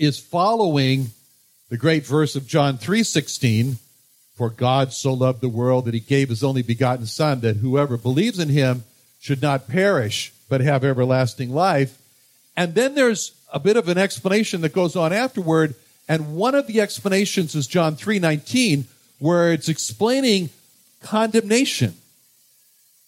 is following the great verse of John 3:16, for God so loved the world that he gave his only begotten son that whoever believes in him should not perish but have everlasting life. And then there's a bit of an explanation that goes on afterward, and one of the explanations is John 3:19 where it's explaining condemnation.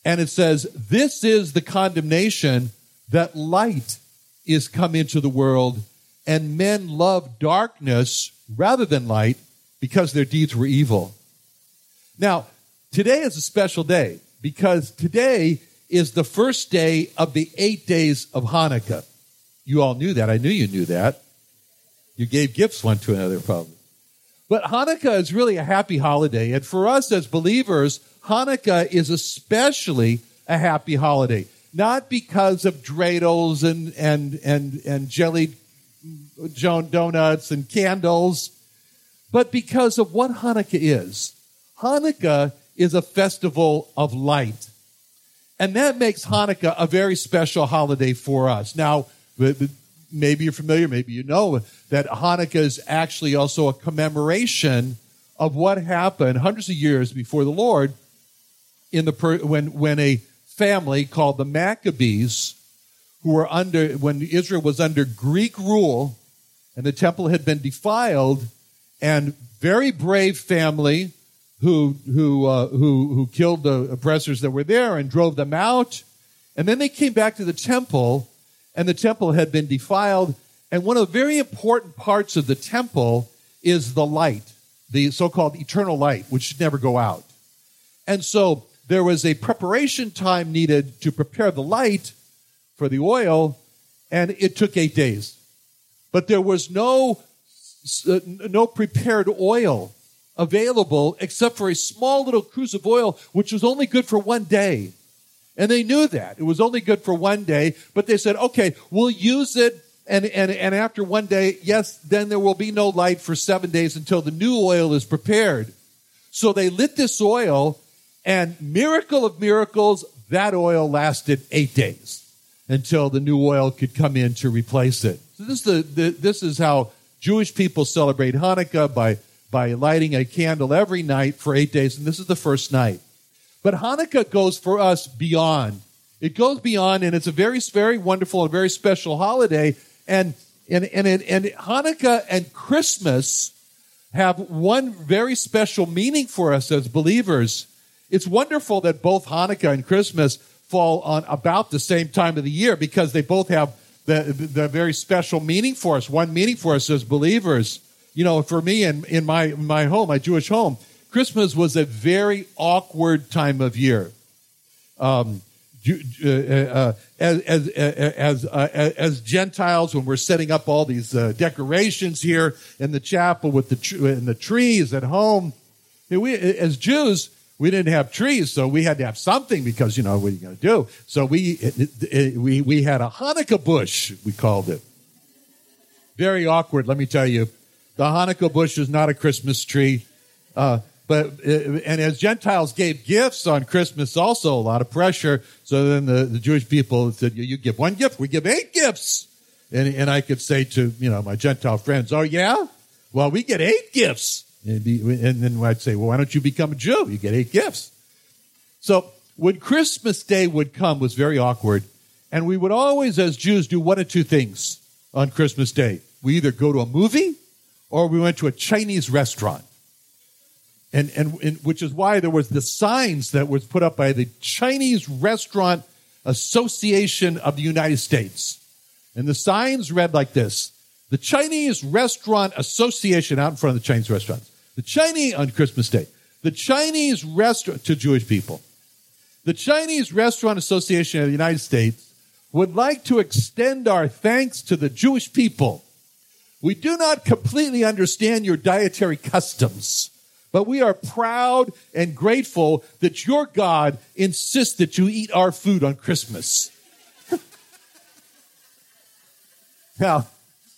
And it says, "This is the condemnation that light is come into the world and men loved darkness rather than light because their deeds were evil. Now, today is a special day because today is the first day of the eight days of Hanukkah. You all knew that. I knew you knew that. You gave gifts one to another, probably. But Hanukkah is really a happy holiday. And for us as believers, Hanukkah is especially a happy holiday. Not because of dreidels and, and, and, and jellied donuts and candles, but because of what Hanukkah is. Hanukkah is a festival of light. And that makes Hanukkah a very special holiday for us. Now, maybe you're familiar, maybe you know that Hanukkah is actually also a commemoration of what happened hundreds of years before the Lord in the when when a family called the Maccabees who were under when Israel was under Greek rule and the temple had been defiled, and very brave family who who uh, who who killed the oppressors that were there and drove them out, and then they came back to the temple, and the temple had been defiled, and one of the very important parts of the temple is the light, the so-called eternal light, which should never go out, and so there was a preparation time needed to prepare the light for the oil, and it took eight days. But there was no, uh, no prepared oil available except for a small little cruse of oil, which was only good for one day. And they knew that. It was only good for one day, but they said, okay, we'll use it. And, and, and after one day, yes, then there will be no light for seven days until the new oil is prepared. So they lit this oil and miracle of miracles, that oil lasted eight days until the new oil could come in to replace it. So this is, the, the, this is how Jewish people celebrate Hanukkah by, by lighting a candle every night for eight days, and this is the first night. But Hanukkah goes for us beyond. It goes beyond, and it's a very, very wonderful and very special holiday. And, and, and, and Hanukkah and Christmas have one very special meaning for us as believers. It's wonderful that both Hanukkah and Christmas fall on about the same time of the year because they both have the, the very special meaning for us. One meaning for us as believers. You know, for me in, in my, my home, my Jewish home, Christmas was a very awkward time of year. Um, uh, uh, as as as, uh, as Gentiles, when we're setting up all these uh, decorations here in the chapel with the tr- the trees at home, we as Jews we didn't have trees, so we had to have something because you know what are you going to do? So we it, it, we we had a Hanukkah bush. We called it. Very awkward, let me tell you. The Hanukkah bush is not a Christmas tree. Uh, but uh, and as Gentiles gave gifts on Christmas, also a lot of pressure. So then the, the Jewish people said, you, "You give one gift, we give eight gifts." And and I could say to you know my Gentile friends, "Oh yeah, well we get eight gifts." And, then I'd say, well, why don't you become a Jew? You get eight gifts. So when Christmas Day would come was very awkward. And we would always, as Jews, do one of two things on Christmas Day. we either go to a movie or we went to a Chinese restaurant. And, and, and which is why there was the signs that was put up by the Chinese Restaurant Association of the United States. And the signs read like this. The Chinese Restaurant Association out in front of the Chinese restaurants. The Chinese on Christmas Day. The Chinese restaurant to Jewish people. The Chinese Restaurant Association of the United States would like to extend our thanks to the Jewish people. We do not completely understand your dietary customs, but we are proud and grateful that your God insists that you eat our food on Christmas. now,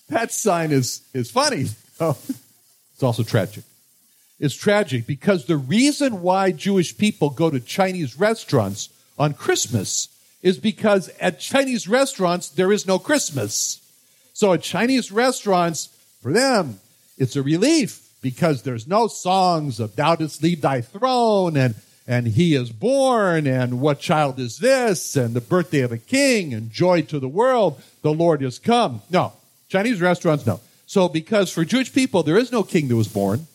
that sign is, is funny. it's also tragic. It's tragic because the reason why Jewish people go to Chinese restaurants on Christmas is because at Chinese restaurants, there is no Christmas. So at Chinese restaurants, for them, it's a relief because there's no songs of thou didst leave thy throne and, and he is born and what child is this and the birthday of a king and joy to the world, the Lord is come. No. Chinese restaurants, no. So because for Jewish people, there is no king that was born.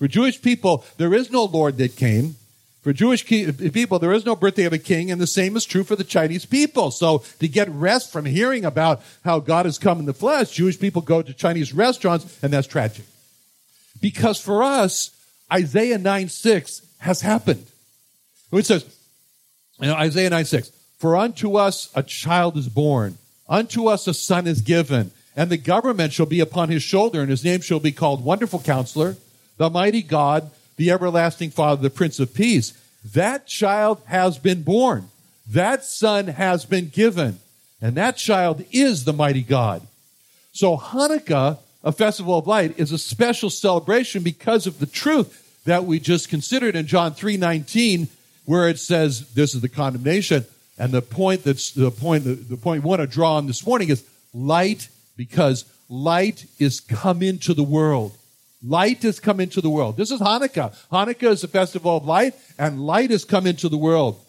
For Jewish people, there is no Lord that came. For Jewish people, there is no birthday of a king, and the same is true for the Chinese people. So, to get rest from hearing about how God has come in the flesh, Jewish people go to Chinese restaurants, and that's tragic. Because for us, Isaiah 9 6 has happened. It says, you know, Isaiah 9 6, For unto us a child is born, unto us a son is given, and the government shall be upon his shoulder, and his name shall be called Wonderful Counselor, the Mighty God, the everlasting Father, the Prince of Peace. That child has been born. That son has been given. And that child is the mighty God. So Hanukkah, a festival of light, is a special celebration because of the truth that we just considered in John 3:19 where it says this is the condemnation and the point that's the point the point we want to draw on this morning is light because light is come into the world. Light has come into the world. This is Hanukkah. Hanukkah is a festival of light, and light has come into the world.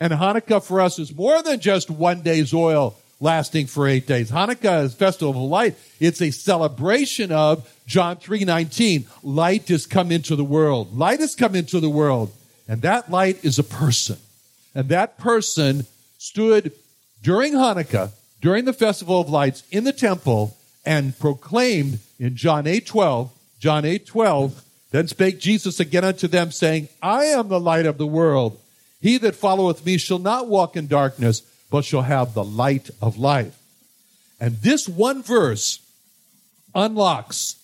And Hanukkah for us is more than just one day's oil lasting for eight days. Hanukkah is festival of light. It's a celebration of John 3:19. Light has come into the world. Light has come into the world. And that light is a person. And that person stood during Hanukkah, during the festival of lights in the temple and proclaimed in John 8:12 John 8 12. Then spake Jesus again unto them, saying, I am the light of the world. He that followeth me shall not walk in darkness, but shall have the light of life. And this one verse unlocks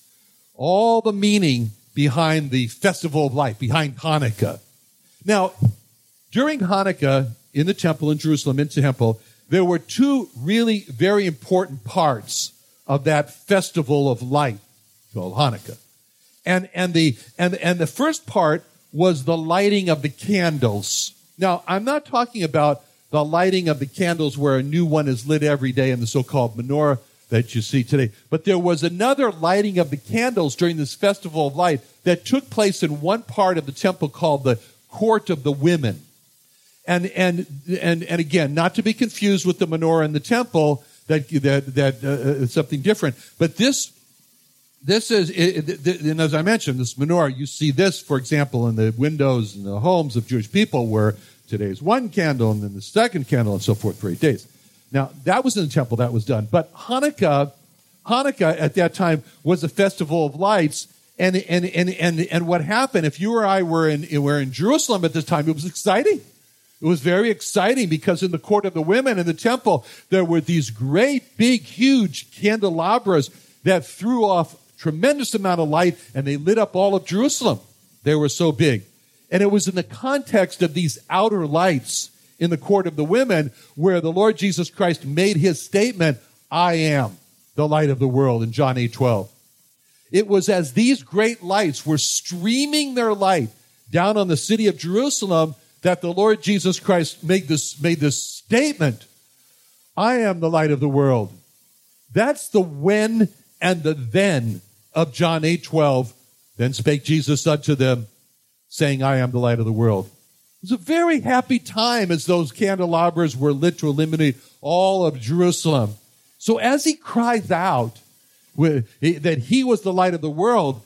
all the meaning behind the festival of light, behind Hanukkah. Now, during Hanukkah in the temple in Jerusalem, in the temple, there were two really very important parts of that festival of light called Hanukkah. And, and the, and, and the first part was the lighting of the candles. Now, I'm not talking about the lighting of the candles where a new one is lit every day in the so-called menorah that you see today. But there was another lighting of the candles during this festival of light that took place in one part of the temple called the court of the women. And, and, and, and again, not to be confused with the menorah in the temple, that, that, that uh, uh something different. But this this is, and as I mentioned, this menorah, you see this, for example, in the windows and the homes of Jewish people where today's one candle and then the second candle and so forth for eight days. Now, that was in the temple, that was done. But Hanukkah, Hanukkah at that time was a festival of lights. And, and, and, and, and what happened, if you or I were in, were in Jerusalem at this time, it was exciting. It was very exciting because in the court of the women in the temple, there were these great, big, huge candelabras that threw off tremendous amount of light and they lit up all of Jerusalem. They were so big. And it was in the context of these outer lights in the court of the women where the Lord Jesus Christ made his statement, I am the light of the world in John 8 12. It was as these great lights were streaming their light down on the city of Jerusalem that the Lord Jesus Christ made this, made this statement, I am the light of the world. That's the when and the then of John 8 12. Then spake Jesus unto them, saying, I am the light of the world. It was a very happy time as those candelabras were lit to illuminate all of Jerusalem. So as he cries out, that he was the light of the world,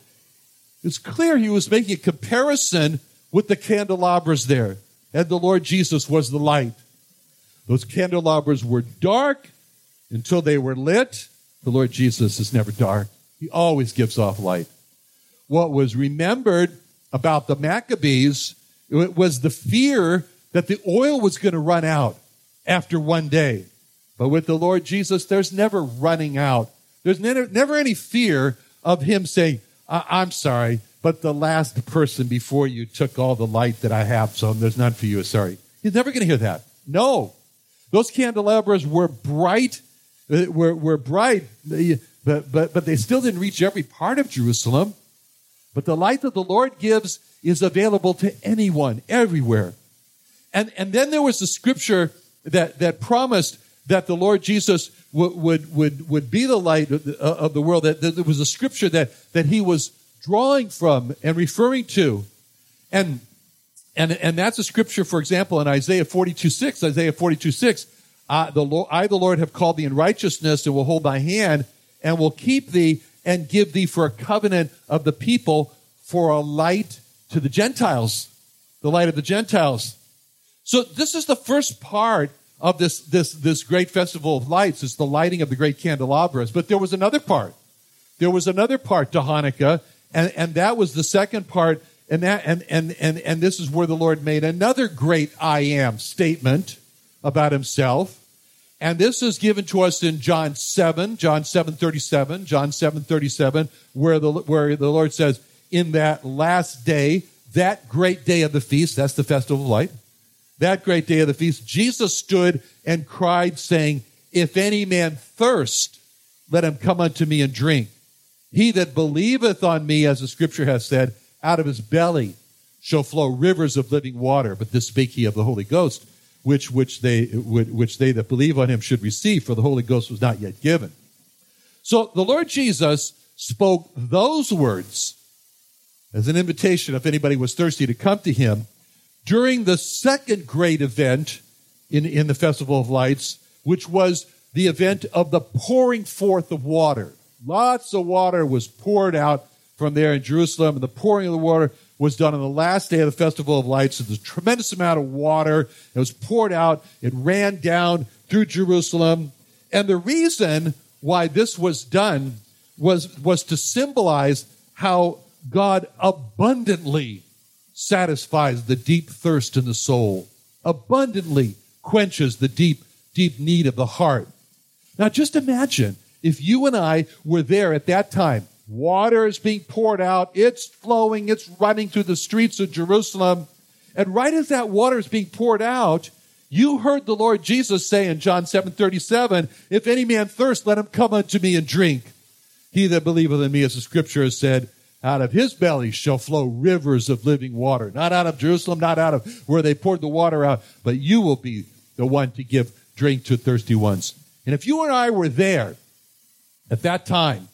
it's clear he was making a comparison with the candelabras there. And the Lord Jesus was the light. Those candelabras were dark until they were lit. The Lord Jesus is never dark. He always gives off light. What was remembered about the Maccabees it was the fear that the oil was going to run out after one day. But with the Lord Jesus, there's never running out. There's never, never any fear of him saying, I'm sorry, but the last person before you took all the light that I have, so there's none for you. Sorry. He's never going to hear that. No. Those candelabras were bright, uh, were, were bright, but, but, but they still didn't reach every part of Jerusalem. But the light that the Lord gives is available to anyone, everywhere. And, and then there was the scripture that, that promised that the Lord Jesus would, would, would, would be the light of the, of the world. That, that there was a scripture that, that he was drawing from and referring to. And, and, and that's a scripture, for example, in Isaiah 42 6, Isaiah 42 6, uh, the Lord, I, the Lord, have called thee in righteousness and will hold thy hand and will keep thee and give thee for a covenant of the people for a light to the Gentiles, the light of the Gentiles. So this is the first part of this, this, this great festival of lights. It's the lighting of the great candelabras. But there was another part. There was another part to Hanukkah, and, and that was the second part. And that, and, and, and, and this is where the Lord made another great I am statement about himself. And this is given to us in John 7, John 7, 37, John 7, 37, where the, where the Lord says, in that last day, that great day of the feast, that's the festival of light, that great day of the feast, Jesus stood and cried, saying, If any man thirst, let him come unto me and drink. He that believeth on me, as the scripture has said, out of his belly shall flow rivers of living water. But this spake he of the Holy Ghost, which, which, they, which they that believe on him should receive, for the Holy Ghost was not yet given. So the Lord Jesus spoke those words as an invitation if anybody was thirsty to come to him during the second great event in, in the Festival of Lights, which was the event of the pouring forth of water. Lots of water was poured out from there in Jerusalem, and the pouring of the water was done on the last day of the Festival of Lights. There's a tremendous amount of water. It was poured out. It ran down through Jerusalem. And the reason why this was done was, was to symbolize how God abundantly satisfies the deep thirst in the soul, abundantly quenches the deep, deep need of the heart. Now just imagine if you and I were there at that time. Water is being poured out. It's flowing. It's running through the streets of Jerusalem. And right as that water is being poured out, you heard the Lord Jesus say in John 7 37, If any man thirst, let him come unto me and drink. He that believeth in me, as the scripture has said, out of his belly shall flow rivers of living water. Not out of Jerusalem, not out of where they poured the water out, but you will be the one to give drink to thirsty ones. And if you and I were there at that time,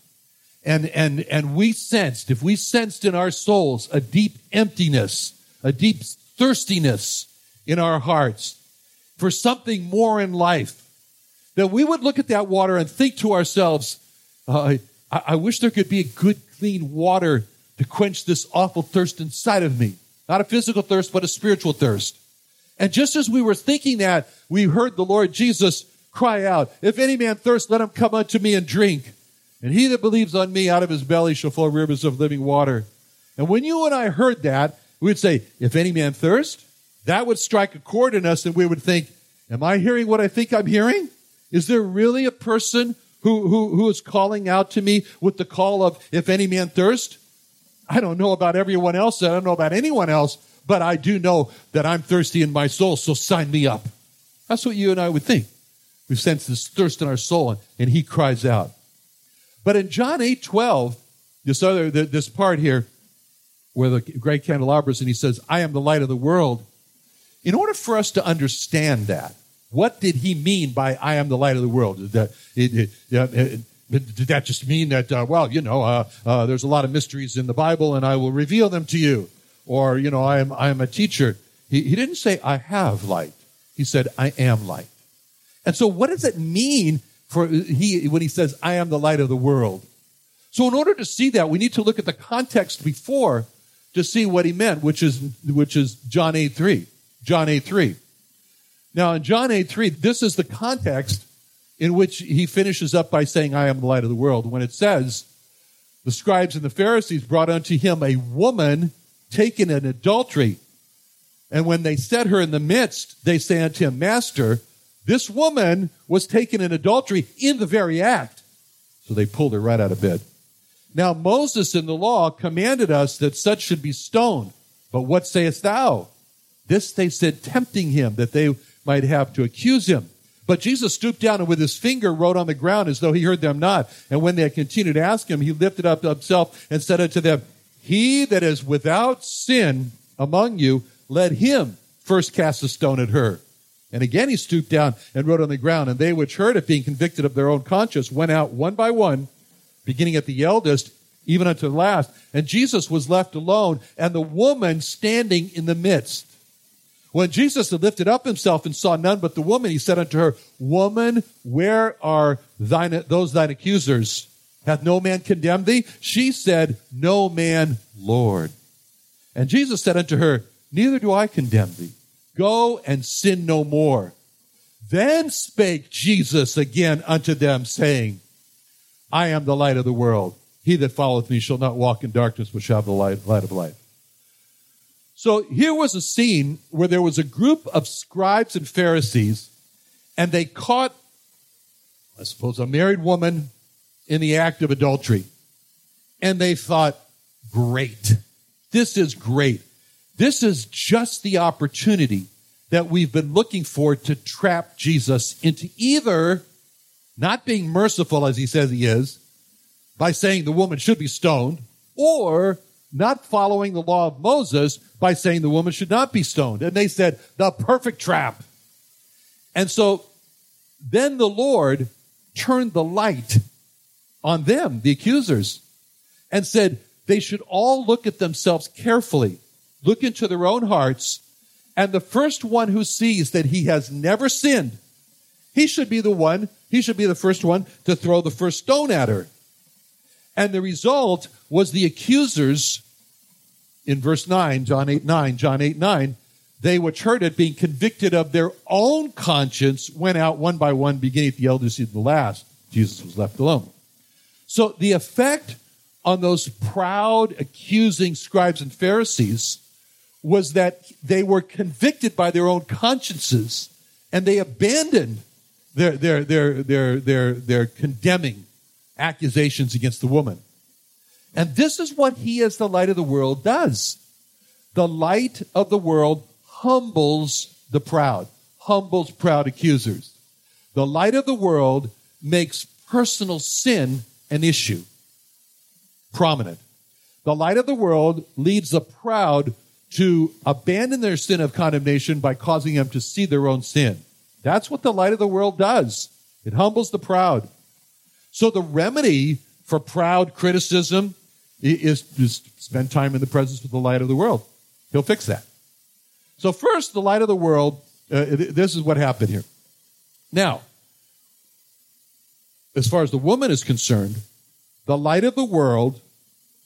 and, and, and we sensed, if we sensed in our souls a deep emptiness, a deep thirstiness in our hearts for something more in life, that we would look at that water and think to ourselves, uh, I, I wish there could be a good clean water to quench this awful thirst inside of me. Not a physical thirst, but a spiritual thirst. And just as we were thinking that, we heard the Lord Jesus cry out, If any man thirst, let him come unto me and drink. And he that believes on me, out of his belly shall flow rivers of living water. And when you and I heard that, we would say, If any man thirst, that would strike a chord in us, and we would think, Am I hearing what I think I'm hearing? Is there really a person who, who, who is calling out to me with the call of, if any man thirst? I don't know about everyone else. I don't know about anyone else, but I do know that I'm thirsty in my soul, so sign me up. That's what you and I would think. We sense this thirst in our soul, and, and he cries out. But in John 8 12, this other, this part here, where the great candelabras, and he says, I am the light of the world. In order for us to understand that, what did he mean by "I am the light of the world"? Did that, it, it, did that just mean that, uh, well, you know, uh, uh, there's a lot of mysteries in the Bible, and I will reveal them to you, or you know, I am I am a teacher. He, he didn't say I have light. He said I am light. And so, what does it mean for he when he says I am the light of the world? So in order to see that, we need to look at the context before to see what he meant, which is which is John 8 3. John 8 3. Now in John 8 3, this is the context in which he finishes up by saying, I am the light of the world. When it says, the scribes and the Pharisees brought unto him a woman taken in adultery. And when they set her in the midst, they say unto him, Master, this woman was taken in adultery in the very act. So they pulled her right out of bed. Now Moses in the law commanded us that such should be stoned. But what sayest thou? This they said, tempting him, that they might have to accuse him. But Jesus stooped down and with his finger wrote on the ground as though he heard them not. And when they had continued to ask him, he lifted up himself and said unto them, He that is without sin among you, let him first cast a stone at her. And again he stooped down and wrote on the ground. And they which heard it, being convicted of their own conscience, went out one by one, beginning at the eldest, even unto the last. And Jesus was left alone, and the woman standing in the midst. When Jesus had lifted up himself and saw none but the woman, he said unto her, Woman, where are thine, those thine accusers? Hath no man condemned thee? She said, No man, Lord. And Jesus said unto her, Neither do I condemn thee. Go and sin no more. Then spake Jesus again unto them, saying, I am the light of the world. He that followeth me shall not walk in darkness, but shall have the light, light of life. So here was a scene where there was a group of scribes and Pharisees, and they caught, I suppose, a married woman in the act of adultery. And they thought, great. This is great. This is just the opportunity that we've been looking for to trap Jesus into either not being merciful as he says he is by saying the woman should be stoned or not following the law of Moses by saying the woman should not be stoned. And they said, the perfect trap. And so then the Lord turned the light on them, the accusers, and said they should all look at themselves carefully, look into their own hearts, and the first one who sees that he has never sinned, he should be the one, he should be the first one to throw the first stone at her. And the result was the accusers in verse 9, John 8 9, John 8 9, they which heard it, being convicted of their own conscience, went out one by one, beginning at the eldest to the last. Jesus was left alone. So the effect on those proud, accusing scribes and Pharisees was that they were convicted by their own consciences and they abandoned their, their, their, their, their, their condemning accusations against the woman. And this is what he, as the light of the world, does. The light of the world humbles the proud, humbles proud accusers. The light of the world makes personal sin an issue, prominent. The light of the world leads the proud to abandon their sin of condemnation by causing them to see their own sin. That's what the light of the world does. It humbles the proud. So the remedy for proud criticism is to spend time in the presence of the light of the world. He'll fix that. So first, the light of the world, uh, this is what happened here. Now, as far as the woman is concerned, the light of the world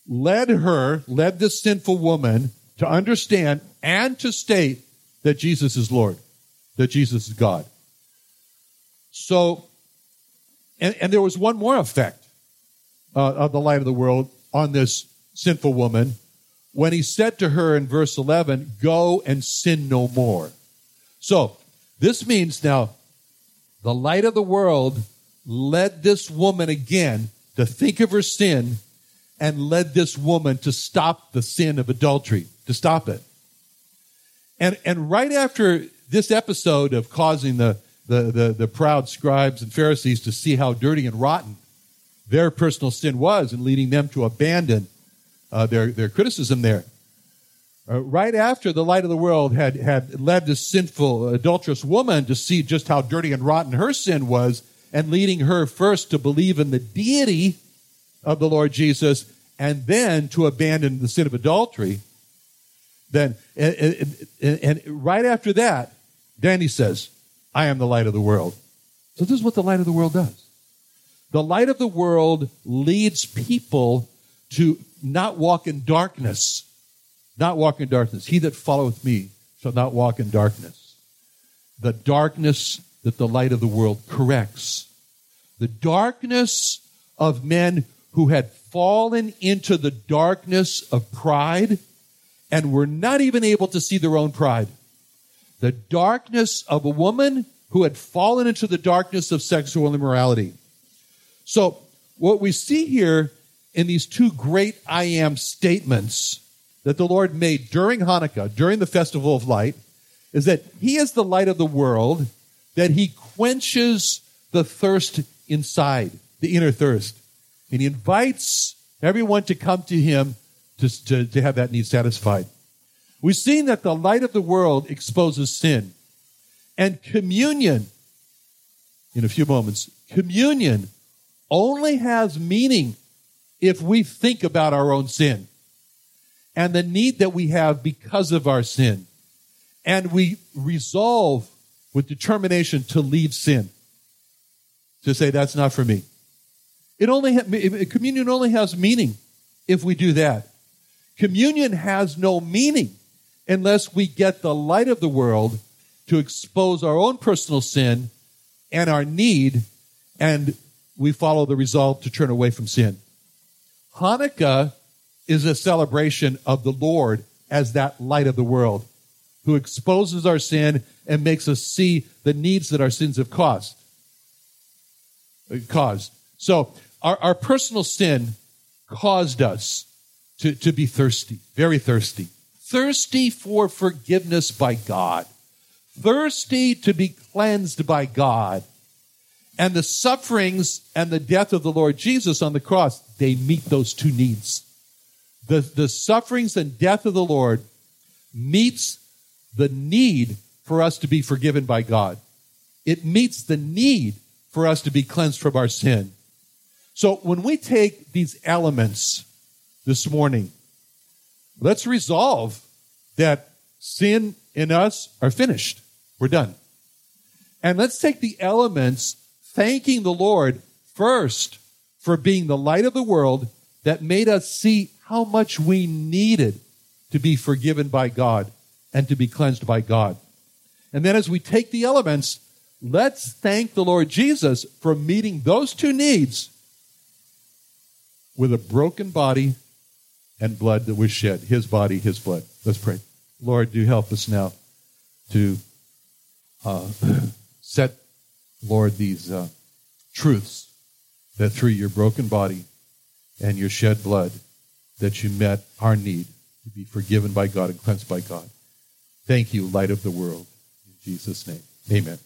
led her, led this sinful woman to understand and to state that Jesus is Lord, that Jesus is God. So, and, and there was one more effect uh, of the light of the world on this sinful woman when he said to her in verse 11, Go and sin no more. So, this means now the light of the world led this woman again to think of her sin and led this woman to stop the sin of adultery, to stop it. And, and right after this episode of causing the, the, the, the proud scribes and Pharisees to see how dirty and rotten their personal sin was and leading them to abandon uh, their, their criticism there. Uh, right after the light of the world had, had led this sinful, adulterous woman to see just how dirty and rotten her sin was and leading her first to believe in the deity of the Lord Jesus and then to abandon the sin of adultery, then, and, and, and right after that, Danny says, I am the light of the world. So this is what the light of the world does. The light of the world leads people to not walk in darkness. Not walk in darkness. He that followeth me shall not walk in darkness. The darkness that the light of the world corrects. The darkness of men who had fallen into the darkness of pride and were not even able to see their own pride. The darkness of a woman who had fallen into the darkness of sexual immorality. So, what we see here in these two great I am statements that the Lord made during Hanukkah, during the Festival of Light, is that He is the light of the world, that He quenches the thirst inside, the inner thirst. And He invites everyone to come to Him to, to, to have that need satisfied. We've seen that the light of the world exposes sin. And communion, in a few moments, communion only has meaning if we think about our own sin and the need that we have because of our sin. And we resolve with determination to leave sin. To say, that's not for me. It only, ha- communion only has meaning if we do that. Communion has no meaning unless we get the light of the world to expose our own personal sin and our need, and we follow the resolve to turn away from sin. Hanukkah is a celebration of the Lord as that light of the world who exposes our sin and makes us see the needs that our sins have caused. Caused. So our, our personal sin caused us to, to be thirsty, very thirsty. Thirsty for forgiveness by God. Thirsty to be cleansed by God. And the sufferings and the death of the Lord Jesus on the cross, they meet those two needs. The, the sufferings and death of the Lord meets the need for us to be forgiven by God. It meets the need for us to be cleansed from our sin. So when we take these elements this morning. Let's resolve that sin in us are finished. We're done. And let's take the elements thanking the Lord first for being the light of the world that made us see how much we needed to be forgiven by God and to be cleansed by God. And then as we take the elements, let's thank the Lord Jesus for meeting those two needs with a broken body and blood that was shed. His body, his blood. Let's pray. Lord, do help us now to uh, set, Lord, these uh, truths that through your broken body and your shed blood that you met our need to be forgiven by God and cleansed by God. Thank you, light of the world. In Jesus' name, amen.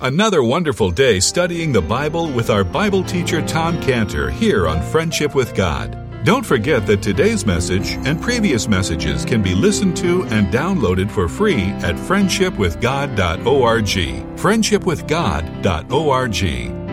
Another wonderful day studying the Bible with our Bible teacher Tom Cantor here on Friendship with God. Don't forget that today's message and previous messages can be listened to and downloaded for free at friendshipwithgod.org. Friendshipwithgod.org.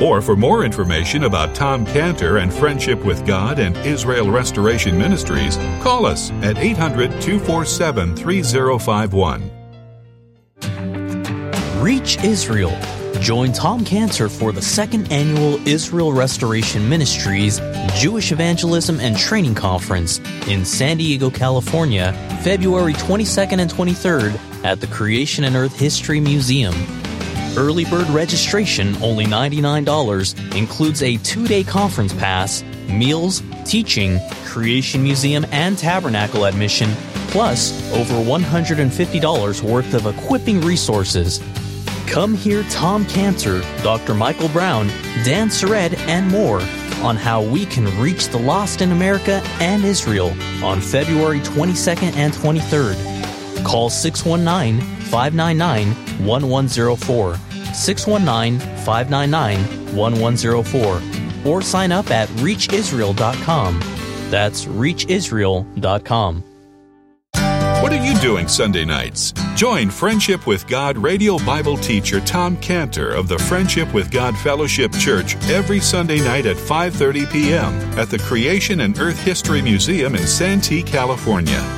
Or for more information about Tom Cantor and Friendship with God and Israel Restoration Ministries, call us at 800 247 3051. Reach Israel. Join Tom Cantor for the second annual Israel Restoration Ministries Jewish Evangelism and Training Conference in San Diego, California, February 22nd and 23rd at the Creation and Earth History Museum. Early bird registration, only $99, includes a two day conference pass, meals, teaching, Creation Museum, and Tabernacle admission, plus over $150 worth of equipping resources. Come hear Tom Cantor, Dr. Michael Brown, Dan Sered, and more on how we can reach the lost in America and Israel on February 22nd and 23rd. Call 619 599 1104. 619 599 1104. Or sign up at reachisrael.com. That's reachisrael.com. What are you doing Sunday nights? Join Friendship with God radio Bible teacher Tom Cantor of the Friendship with God Fellowship Church every Sunday night at 5:30 p.m. at the Creation and Earth History Museum in Santee, California.